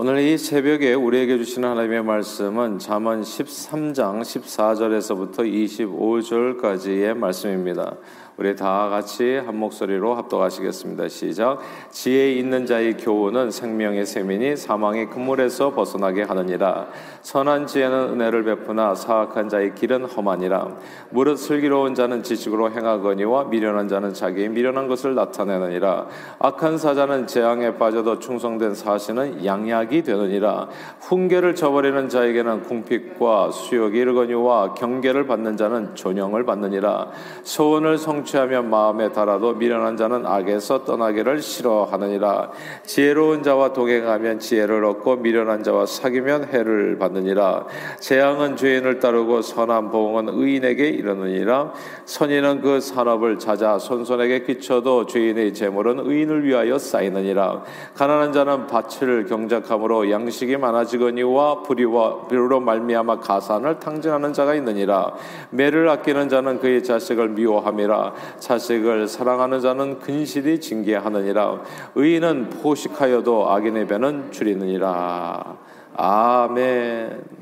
오늘 이 새벽에 우리에게 주시는 하나님의 말씀은 잠언 13장 14절에서부터 25절까지의 말씀입니다. 우리 다 같이 한 목소리로 합독하시겠습니다. 시작. 지혜 있는 자의 교훈은 생명의 세민이 사망의 그물에서 벗어나게 하느니라. 선한 지혜는 은혜를 베푸나 사악한 자의 길은 험하니라. 무릇 슬기로운 자는 지식으로 행하거니와 미련한 자는 자기의 미련한 것을 나타내느니라. 악한 사자는 재앙에 빠져도 충성된 사신은 양약이 되느니라. 훈계를 저버리는 자에게는 궁핍과 수욕이 이르거니와 경계를 받는 자는 존영을 받느니라. 소원을 성 성취하면 마음에 달아도 미련한 자는 악에서 떠나기를 싫어하느니라. 지혜로운 자와 동행하면 지혜를 얻고 미련한 자와 사귀면 해를 받느니라. 재앙은 죄인을 따르고 선한 보응은 의인에게 이르느니라. 선인은 그 산업을 찾아 손손에게 끼쳐도 죄인의 재물은 의인을 위하여 쌓이느니라. 가난한 자는 밭을 경작함으로 양식이 많아지거니와 불의와 불로 말미암아 가산을 탕진하는 자가 있느니라. 매를 아끼는 자는 그의 자식을 미워함이라 자식을 사랑하는 자는 근실이 징계하느니라 의인은 포식하여도 악인의 배는 줄이느니라 아멘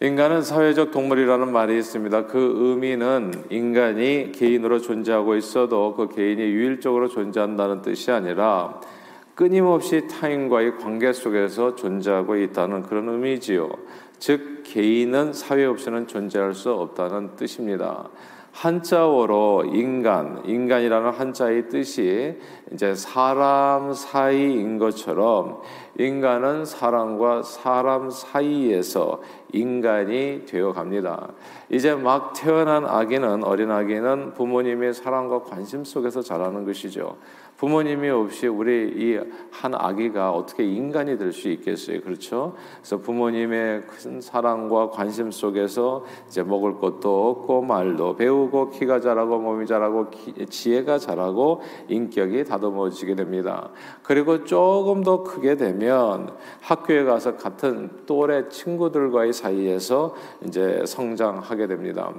인간은 사회적 동물이라는 말이 있습니다. 그 의미는 인간이 개인으로 존재하고 있어도 그 개인이 유일적으로 존재한다는 뜻이 아니라 끊임없이 타인과의 관계 속에서 존재하고 있다는 그런 의미지요. 즉, 개인은 사회 없이는 존재할 수 없다는 뜻입니다. 한자어로 인간, 인간이라는 한자의 뜻이 이제 사람 사이인 것처럼 인간은 사람과 사람 사이에서 인간이 되어 갑니다. 이제 막 태어난 아기는 어린 아기는 부모님의 사랑과 관심 속에서 자라는 것이죠. 부모님이 없이 우리 이 한 아기가 어떻게 인간이 될 수 있겠어요? 그렇죠? 그래서 부모님의 큰 사랑과 관심 속에서 이제 먹을 것도 없고 말도 배우고 키가 자라고 몸이 자라고 기, 지혜가 자라고 인격이 다듬어지게 됩니다. 그리고 조금 더 크게 되면 학교에 가서 같은 또래 친구들과의 사이에서 이제 성장하게 됩니다.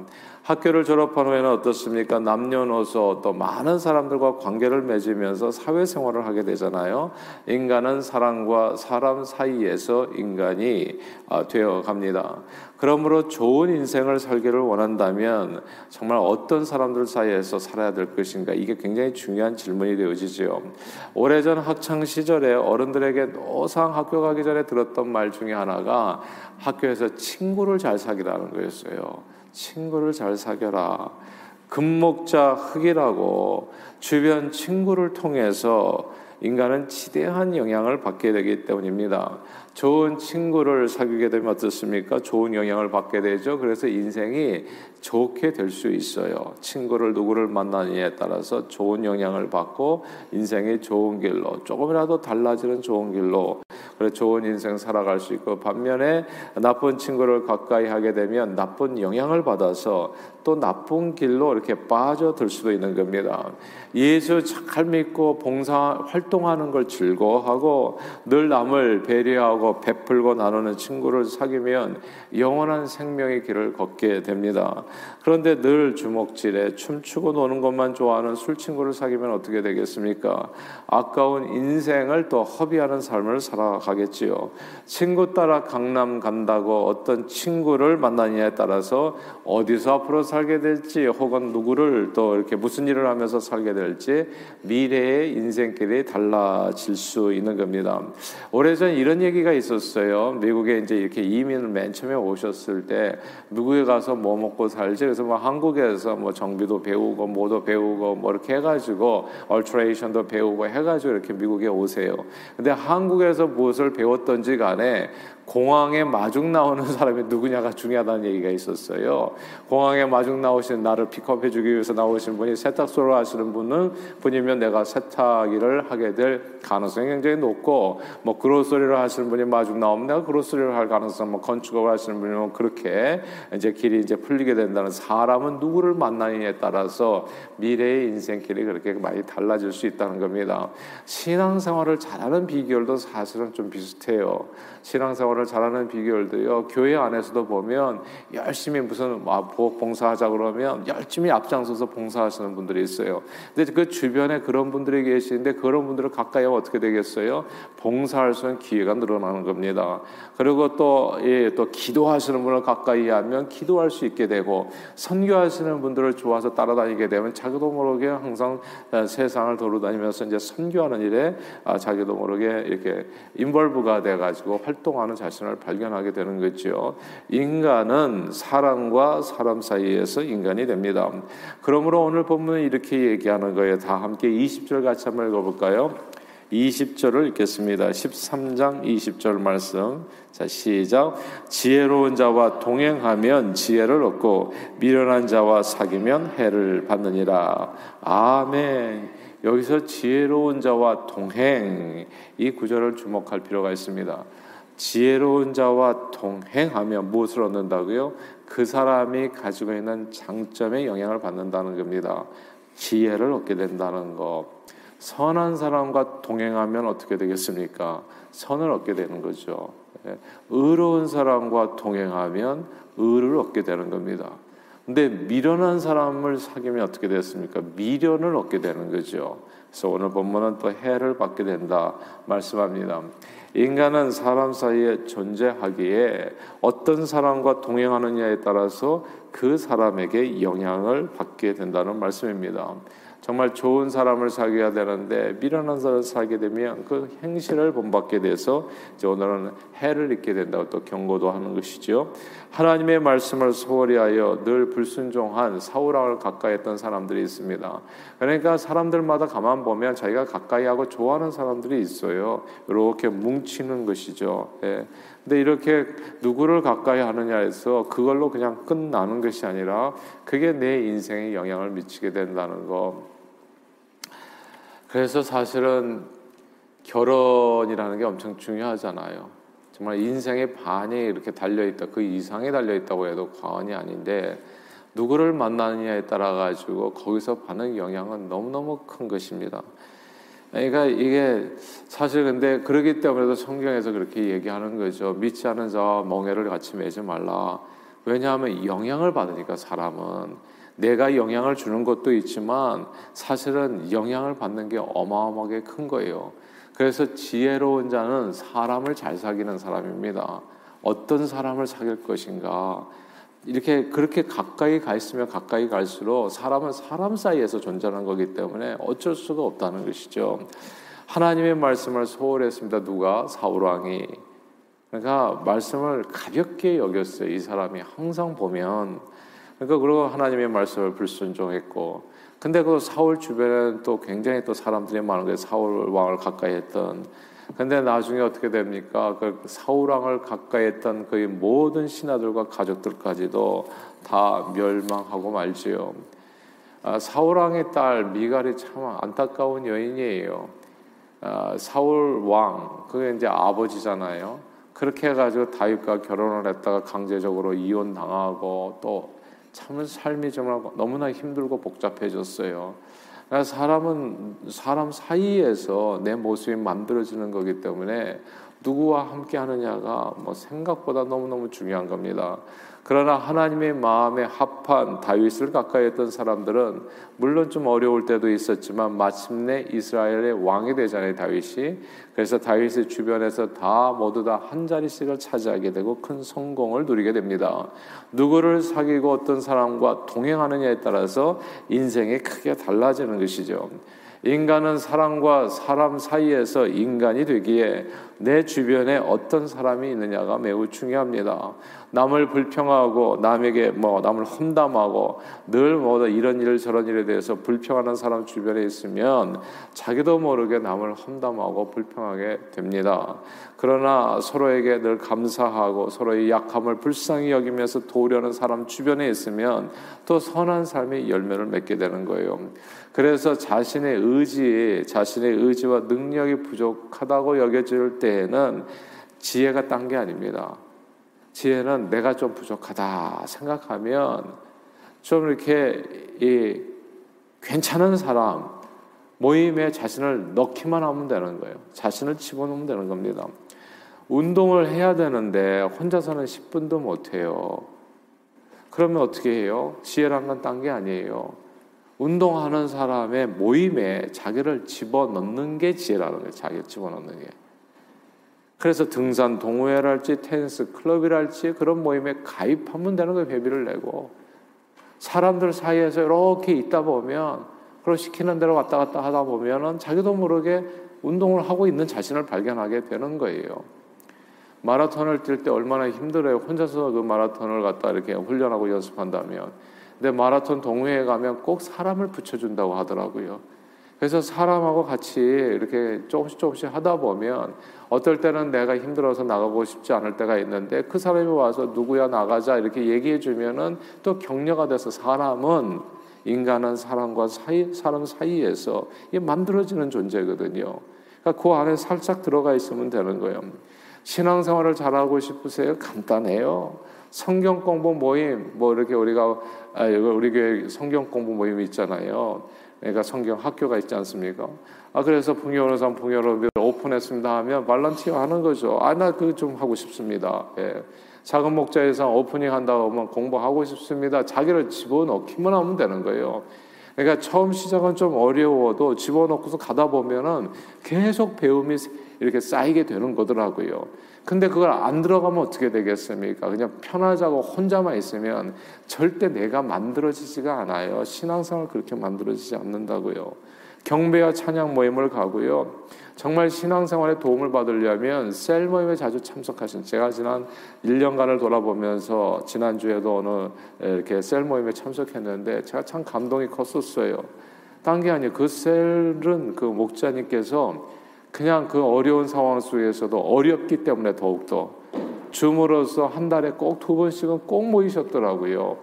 학교를 졸업한 후에는 어떻습니까? 남녀노소 또 많은 사람들과 관계를 맺으면 서 사회생활을 하게 되잖아요. 인간은 사람과 사람 사이에서 인간이 아, 되어 갑니다. 그러므로 좋은 인생을 살기를 원한다면 정말 어떤 사람들 사이에서 살아야 될 것인가 이게 굉장히 중요한 질문이 되어지죠. 오래전 학창 시절에 어른들에게 노상 학교 가기 전에 들었던 말 중에 하나가 학교에서 친구를 잘 사귀라는 거였어요. 친구를 잘 사겨라. 금목자 흑이라고 주변 친구를 통해서 인간은 지대한 영향을 받게 되기 때문입니다. 좋은 친구를 사귀게 되면 어떻습니까? 좋은 영향을 받게 되죠. 그래서 인생이 좋게 될 수 있어요. 친구를 누구를 만나느냐에 따라서 좋은 영향을 받고 인생이 좋은 길로 조금이라도 달라지는 좋은 길로 그래 좋은 인생 살아갈 수 있고 반면에 나쁜 친구를 가까이 하게 되면 나쁜 영향을 받아서 또 나쁜 길로 이렇게 빠져들 수도 있는 겁니다. 예수 잘 믿고 봉사 활동하는 걸 즐거워하고 늘 남을 배려하고 베풀고 나누는 친구를 사귀면 영원한 생명의 길을 걷게 됩니다. 그런데 늘 주먹질에 춤추고 노는 것만 좋아하는 술 친구를 사귀면 어떻게 되겠습니까? 아까운 인생을 또 허비하는 삶을 살아가겠지요. 친구 따라 강남 간다고 어떤 친구를 만나느냐에 따라서 어디서 앞으로 살게 될지 혹은 누구를 또 이렇게 무슨 일을 하면서 살게 될지 미래의 인생길이 달라질 수 있는 겁니다. 오래전 이런 얘기가 있었어요. 미국에 이제 이렇게 이민을 맨 처음에 오셨을 때 미국에 가서 뭐 먹고 살지 그래서 뭐 한국에서 뭐 정비도 배우고 뭐도 배우고 뭐 이렇게 해가지고 얼트레이션도 배우고 해가지고 이렇게 미국에 오세요. 근데 한국에서 무엇을 배웠던지 간에 공항에 마중 나오는 사람이 누구냐가 중요하다는 얘기가 있었어요. 공항에 마중 나오신 나를 픽업해 주기 위해서 나오신 분이 세탁소를 하시는 분은 분이면 내가 세탁일을 하게 될 가능성이 굉장히 높고 뭐 그로소리를 하시는 분이 마중 나오면 내가 그로소리를 할 가능성 뭐 건축을 하시는 분이면 그렇게 이제 길이 이제 풀리게 된다는 사람은 누구를 만나느냐에 따라서 미래의 인생길이 그렇게 많이 달라질 수 있다는 겁니다. 신앙생활을 잘하는 비결도 사실은 좀 비슷해요. 신앙생활을 결혼을 잘하는 비결도요. 교회 안에서도 보면 열심히 무슨 부엌 봉사하자 그러면 열심히 앞장서서 봉사하시는 분들이 있어요. 근데 그 주변에 그런 분들이 계시는데 그런 분들을 가까이 어떻게 되겠어요? 봉사할 수 있는 기회가 늘어나는 겁니다. 그리고 또, 예, 또 기도하시는 분을 가까이 하면 기도할 수 있게 되고 선교하시는 분들을 좋아서 따라다니게 되면 자기도 모르게 항상 어, 세상을 돌아다니면서 이제 선교하는 일에 아, 자기도 모르게 이렇게 인벌브가 돼 가지고 활동하는 자 신을 발견하게 되는 거죠. 인간은 사람과 사람 사이에서 인간이 됩니다. 그러므로 오늘 본문은 이렇게 얘기하는 거예요. 다 함께 20절 같이 한번 읽어볼까요? 20절을 읽겠습니다. 13장 20절 말씀. 자, 시작. 지혜로운 자와 동행하면 지혜를 얻고 미련한 자와 사귀면 해를 받느니라. 아멘. 여기서 지혜로운 자와 동행 이 구절을 주목할 필요가 있습니다. 지혜로운 자와 동행하면 무엇을 얻는다고요? 그 사람이 가지고 있는 장점에 영향을 받는다는 겁니다. 지혜를 얻게 된다는 것. 선한 사람과 동행하면 어떻게 되겠습니까? 선을 얻게 되는 거죠. 예. 의로운 사람과 동행하면 의를 얻게 되는 겁니다. 근데 미련한 사람을 사귀면 어떻게 됐습니까? 미련을 얻게 되는 거죠. 그래서 오늘 본문은 또 해를 받게 된다 말씀합니다. 인간은 사람 사이에 존재하기에 어떤 사람과 동행하느냐에 따라서 그 사람에게 영향을 받게 된다는 말씀입니다. 정말 좋은 사람을 사귀어야 되는데 미련한 사람을 사게 되면 그 행실을 본받게 돼서 이제 오늘은 해를 입게 된다고 또 경고도 하는 것이죠. 하나님의 말씀을 소홀히 하여 늘 불순종한 사울왕을 가까이 했던 사람들이 있습니다. 그러니까 사람들마다 가만 보면 자기가 가까이 하고 좋아하는 사람들이 있어요. 이렇게 뭉치는 것이죠. 예. 근데 이렇게 누구를 가까이 하느냐에서 그걸로 그냥 끝나는 것이 아니라 그게 내 인생에 영향을 미치게 된다는 거. 그래서 사실은 결혼이라는 게 엄청 중요하잖아요. 정말 인생의 반이 이렇게 달려 있다, 그 이상이 달려 있다고 해도 과언이 아닌데 누구를 만나느냐에 따라 가지고 거기서 받는 영향은 너무너무 큰 것입니다. 그러니까 이게 사실 근데 그러기 때문에도 성경에서 그렇게 얘기하는 거죠. 믿지 않은 자와 멍해를 같이 매지 말라. 왜냐하면 영향을 받으니까 사람은 내가 영향을 주는 것도 있지만 사실은 영향을 받는 게 어마어마하게 큰 거예요. 그래서 지혜로운 자는 사람을 잘 사귀는 사람입니다. 어떤 사람을 사귈 것인가. 이렇게 그렇게 가까이 가 있으면 가까이 갈수록 사람은 사람 사이에서 존재하는 거기 때문에 어쩔 수가 없다는 것이죠. 하나님의 말씀을 소홀했습니다. 누가 사울 왕이 그러니까 말씀을 가볍게 여겼어요. 이 사람이 항상 보면 그러니까 그리고 하나님의 말씀을 불순종했고 근데 그 사울 주변에는 또 굉장히 또 사람들이 많은 게 사울 왕을 가까이 했던 근데 나중에 어떻게 됩니까? 그 사울 왕을 가까이 했던 그 모든 신하들과 가족들까지도 다 멸망하고 말지요. 아, 사울 왕의 딸 미갈이 참 안타까운 여인이에요. 아, 사울 왕, 그게 이제 아버지잖아요. 그렇게 해가지고 다윗과 결혼을 했다가 강제적으로 이혼 당하고 또 참 삶이 정말 너무나 힘들고 복잡해졌어요. 그러니까 사람은 사람 사이에서 내 모습이 만들어지는 거기 때문에 누구와 함께 하느냐가 뭐 생각보다 너무너무 중요한 겁니다. 그러나 하나님의 마음에 합한 다윗을 가까이 했던 사람들은 물론 좀 어려울 때도 있었지만 마침내 이스라엘의 왕이 되잖아요, 다윗이. 그래서 다윗의 주변에서 다 모두 다 한 자리씩을 차지하게 되고 큰 성공을 누리게 됩니다. 누구를 사귀고 어떤 사람과 동행하느냐에 따라서 인생이 크게 달라지는 것이죠. 인간은 사람과 사람 사이에서 인간이 되기에 내 주변에 어떤 사람이 있느냐가 매우 중요합니다. 남을 불평하고 남에게 뭐 남을 험담하고 늘 뭐 이런 일 저런 일에 대해서 불평하는 사람 주변에 있으면 자기도 모르게 남을 험담하고 불평하게 됩니다. 그러나 서로에게 늘 감사하고 서로의 약함을 불쌍히 여기면서 도우려는 사람 주변에 있으면 또 선한 삶의 열매를 맺게 되는 거예요. 그래서 자신의 의지, 자신의 의지와 능력이 부족하다고 여겨질 때에는 지혜가 딴 게 아닙니다. 지혜는 내가 좀 부족하다 생각하면 좀 이렇게 이 괜찮은 사람 모임에 자신을 넣기만 하면 되는 거예요. 자신을 집어넣으면 되는 겁니다. 운동을 해야 되는데 혼자서는 10분도 못 해요. 그러면 어떻게 해요? 지혜란 건 딴 게 아니에요. 운동하는 사람의 모임에 자기를 집어넣는 게 지혜라는 거예요. 자기를 집어넣는 게. 그래서 등산 동호회랄지 테니스 클럽이랄지 그런 모임에 가입하면 되는 거예요. 회비를 내고. 사람들 사이에서 이렇게 있다 보면 그리고 시키는 대로 왔다 갔다 하다 보면은 자기도 모르게 운동을 하고 있는 자신을 발견하게 되는 거예요. 마라톤을 뛸 때 얼마나 힘들어요. 혼자서 그 마라톤을 갖다 이렇게 훈련하고 연습한다면. 근데 마라톤 동호회에 가면 꼭 사람을 붙여준다고 하더라고요. 그래서 사람하고 같이 이렇게 조금씩 조금씩 하다 보면 어떨 때는 내가 힘들어서 나가고 싶지 않을 때가 있는데 그 사람이 와서 누구야 나가자 이렇게 얘기해 주면은 또 격려가 돼서 사람은 인간은 사람과 사이, 사람 사이에서 만들어지는 존재거든요. 그러니까 그 안에 살짝 들어가 있으면 되는 거예요. 신앙생활을 잘하고 싶으세요? 간단해요. 성경 공부 모임, 뭐 이렇게 우리가 아, 우리 교회 성경 공부 모임이 있잖아요. 그러니까 성경 학교가 있지 않습니까? 아 그래서 풍요로 오픈했습니다 하면 말란티어 하는 거죠. 아 나 그 좀 하고 싶습니다. 예. 작은 목자에서 오프닝 한다고 하면 공부하고 싶습니다. 자기를 집어넣기만 하면 되는 거예요. 그러니까 처음 시작은 좀 어려워도 집어넣고서 가다 보면은 계속 배움이 이렇게 쌓이게 되는 거더라고요. 근데 그걸 안 들어가면 어떻게 되겠습니까? 그냥 편하자고 혼자만 있으면 절대 내가 만들어지지가 않아요. 신앙생활 그렇게 만들어지지 않는다고요. 경배와 찬양 모임을 가고요. 정말 신앙생활에 도움을 받으려면 셀 모임에 자주 참석하신 제가 지난 1년간을 돌아보면서 지난주에도 어느 이렇게 셀 모임에 참석했는데 제가 참 감동이 컸었어요. 딴 게 아니에요. 그 셀은 그 목자님께서 그냥 그 어려운 상황 속에서도 어렵기 때문에 더욱더 줌으로서 한 달에 꼭 두 번씩은 꼭 모이셨더라고요.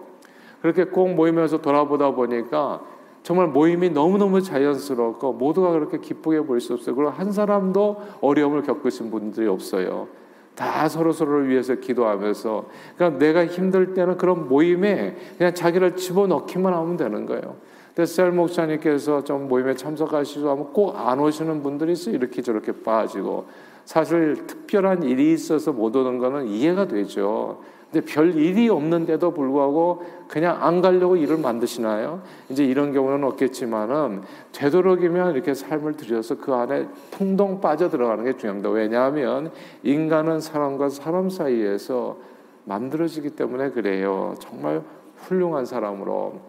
그렇게 꼭 모이면서 돌아보다 보니까 정말 모임이 너무너무 자연스럽고 모두가 그렇게 기쁘게 보일 수 없어요. 그리고 한 사람도 어려움을 겪으신 분들이 없어요. 다 서로 서로를 위해서 기도하면서 그러니까 내가 힘들 때는 그런 모임에 그냥 자기를 집어넣기만 하면 되는 거예요. 데셀 목사님께서 좀 모임에 참석하시고 하면 꼭 안 오시는 분들이 있어요. 이렇게 저렇게 빠지고. 사실 특별한 일이 있어서 못 오는 거는 이해가 되죠. 근데 별 일이 없는데도 불구하고 그냥 안 가려고 일을 만드시나요? 이제 이런 경우는 없겠지만은 되도록이면 이렇게 삶을 들여서 그 안에 풍덩 빠져 들어가는 게 중요합니다. 왜냐하면 인간은 사람과 사람 사이에서 만들어지기 때문에 그래요. 정말 훌륭한 사람으로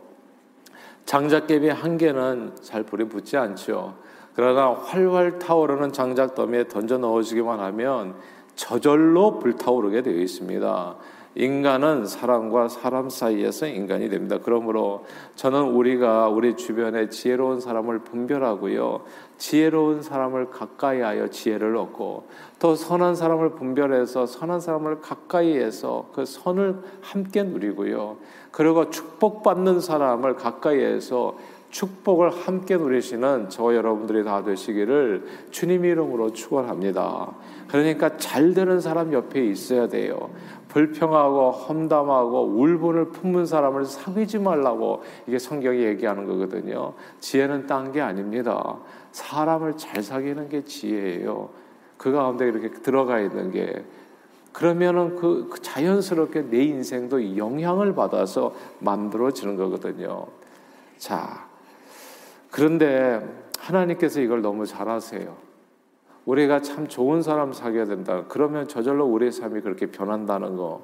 장작개비 한 개는 잘 불이 붙지 않죠. 그러나 활활 타오르는 장작더미에 던져 넣어주기만 하면 저절로 불타오르게 되어 있습니다. 인간은 사람과 사람 사이에서 인간이 됩니다. 그러므로 저는 우리가 우리 주변에 지혜로운 사람을 분별하고요. 지혜로운 사람을 가까이 하여 지혜를 얻고 또 선한 사람을 분별해서 선한 사람을 가까이 해서 그 선을 함께 누리고요. 그리고 축복받는 사람을 가까이 해서 축복을 함께 누리시는 저 여러분들이 다 되시기를 주님 이름으로 축원합니다. 그러니까 잘 되는 사람 옆에 있어야 돼요. 불평하고 험담하고 울분을 품는 사람을 사귀지 말라고 이게 성경이 얘기하는 거거든요. 지혜는 딴 게 아닙니다. 사람을 잘 사귀는 게 지혜예요. 그 가운데 이렇게 들어가 있는 게 그러면은 그, 그 자연스럽게 내 인생도 영향을 받아서 만들어지는 거거든요. 자, 그런데 하나님께서 이걸 너무 잘하세요. 우리가 참 좋은 사람 사귀어야 된다. 그러면 저절로 우리의 삶이 그렇게 변한다는 거.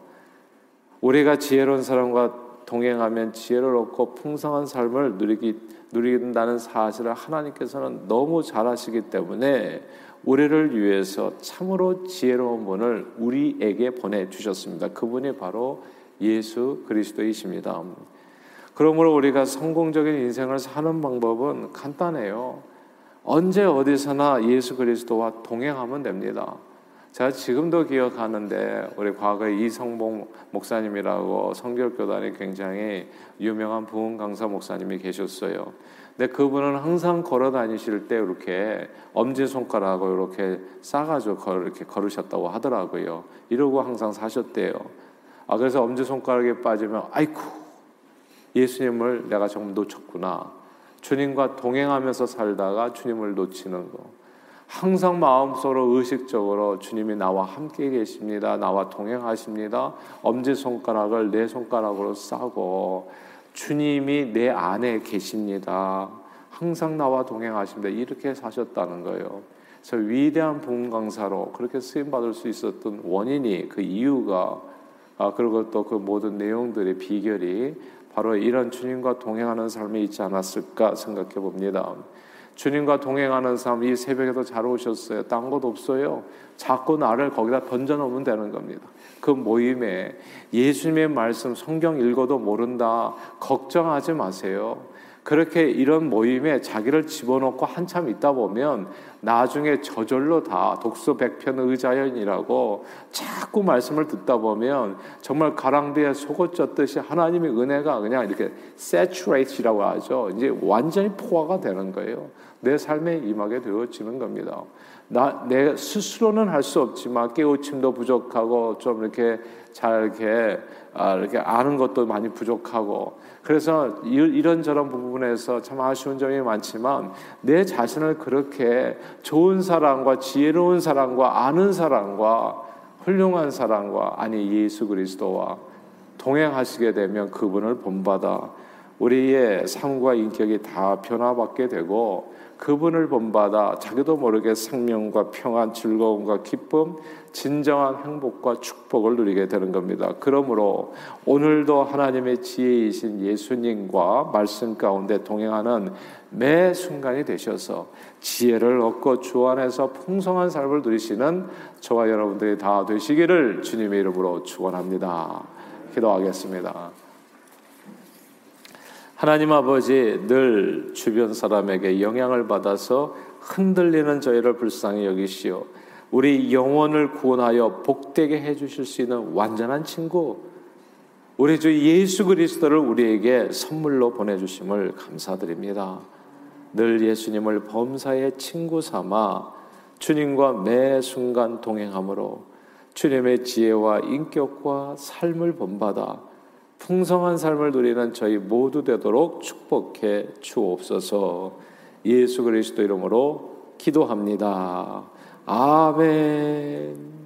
우리가 지혜로운 사람과 동행하면 지혜를 얻고 풍성한 삶을 누리기, 누린다는 사실을 하나님께서는 너무 잘 아시기 때문에 우리를 위해서 참으로 지혜로운 분을 우리에게 보내주셨습니다. 그분이 바로 예수 그리스도이십니다. 그러므로 우리가 성공적인 인생을 사는 방법은 간단해요. 언제 어디서나 예수 그리스도와 동행하면 됩니다. 제가 지금도 기억하는데 우리 과거에 이성봉 목사님이라고 성결교단이 굉장히 유명한 부흥 강사 목사님이 계셨어요. 근데 그분은 항상 걸어 다니실 때 이렇게 엄지 손가락을 이렇게 싸가지고 걸, 이렇게 걸으셨다고 하더라고요. 이러고 항상 사셨대요. 아 그래서 엄지 손가락에 빠지면 아이쿠 예수님을 내가 정말 놓쳤구나. 주님과 동행하면서 살다가 주님을 놓치는 거. 항상 마음속으로 의식적으로 주님이 나와 함께 계십니다. 나와 동행하십니다. 엄지 손가락을 내 손가락으로 싸고 주님이 내 안에 계십니다. 항상 나와 동행하십니다. 이렇게 사셨다는 거예요. 그래서 위대한 복 강사로 그렇게 쓰임 받을 수 있었던 원인이 그 이유가 아, 그리고 또 그 모든 내용들의 비결이 바로 이런 주님과 동행하는 삶이 있지 않았을까 생각해 봅니다. 주님과 동행하는 사람 이 새벽에도 잘 오셨어요. 딴곳 없어요. 자꾸 나를 거기다 던져 놓으면 되는 겁니다. 그 모임에 예수님의 말씀 성경 읽어도 모른다. 걱정하지 마세요. 그렇게 이런 모임에 자기를 집어넣고 한참 있다 보면 나중에 저절로 다 독서 백편 의자연이라고 자꾸 말씀을 듣다 보면 정말 가랑비에 속옷 젖듯이 하나님의 은혜가 그냥 이렇게 saturate이라고 하죠. 이제 완전히 포화가 되는 거예요. 내 삶에 임하게 되어지는 겁니다. 나, 내 스스로는 할 수 없지만 깨우침도 부족하고 좀 이렇게 잘 이렇게, 아, 이렇게 아는 것도 많이 부족하고. 그래서 이런저런 부분에서 참 아쉬운 점이 많지만 내 자신을 그렇게 좋은 사람과 지혜로운 사람과 아는 사람과 훌륭한 사람과 아니 예수 그리스도와 동행하시게 되면 그분을 본받아 우리의 삶과 인격이 다 변화받게 되고 그분을 본받아 자기도 모르게 생명과 평안, 즐거움과 기쁨, 진정한 행복과 축복을 누리게 되는 겁니다. 그러므로 오늘도 하나님의 지혜이신 예수님과 말씀 가운데 동행하는 매 순간이 되셔서 지혜를 얻고 주 안에서 풍성한 삶을 누리시는 저와 여러분들이 다 되시기를 주님의 이름으로 축원합니다. 기도하겠습니다. 하나님 아버지 늘 주변 사람에게 영향을 받아서 흔들리는 저희를 불쌍히 여기시오. 우리 영혼을 구원하여 복되게 해 주실 수 있는 완전한 친구 우리 주 예수 그리스도를 우리에게 선물로 보내 주심을 감사드립니다. 늘 예수님을 범사의 친구 삼아 주님과 매 순간 동행함으로 주님의 지혜와 인격과 삶을 본받아 풍성한 삶을 누리는 저희 모두 되도록 축복해 주옵소서. 예수 그리스도 이름으로 기도합니다. 아멘.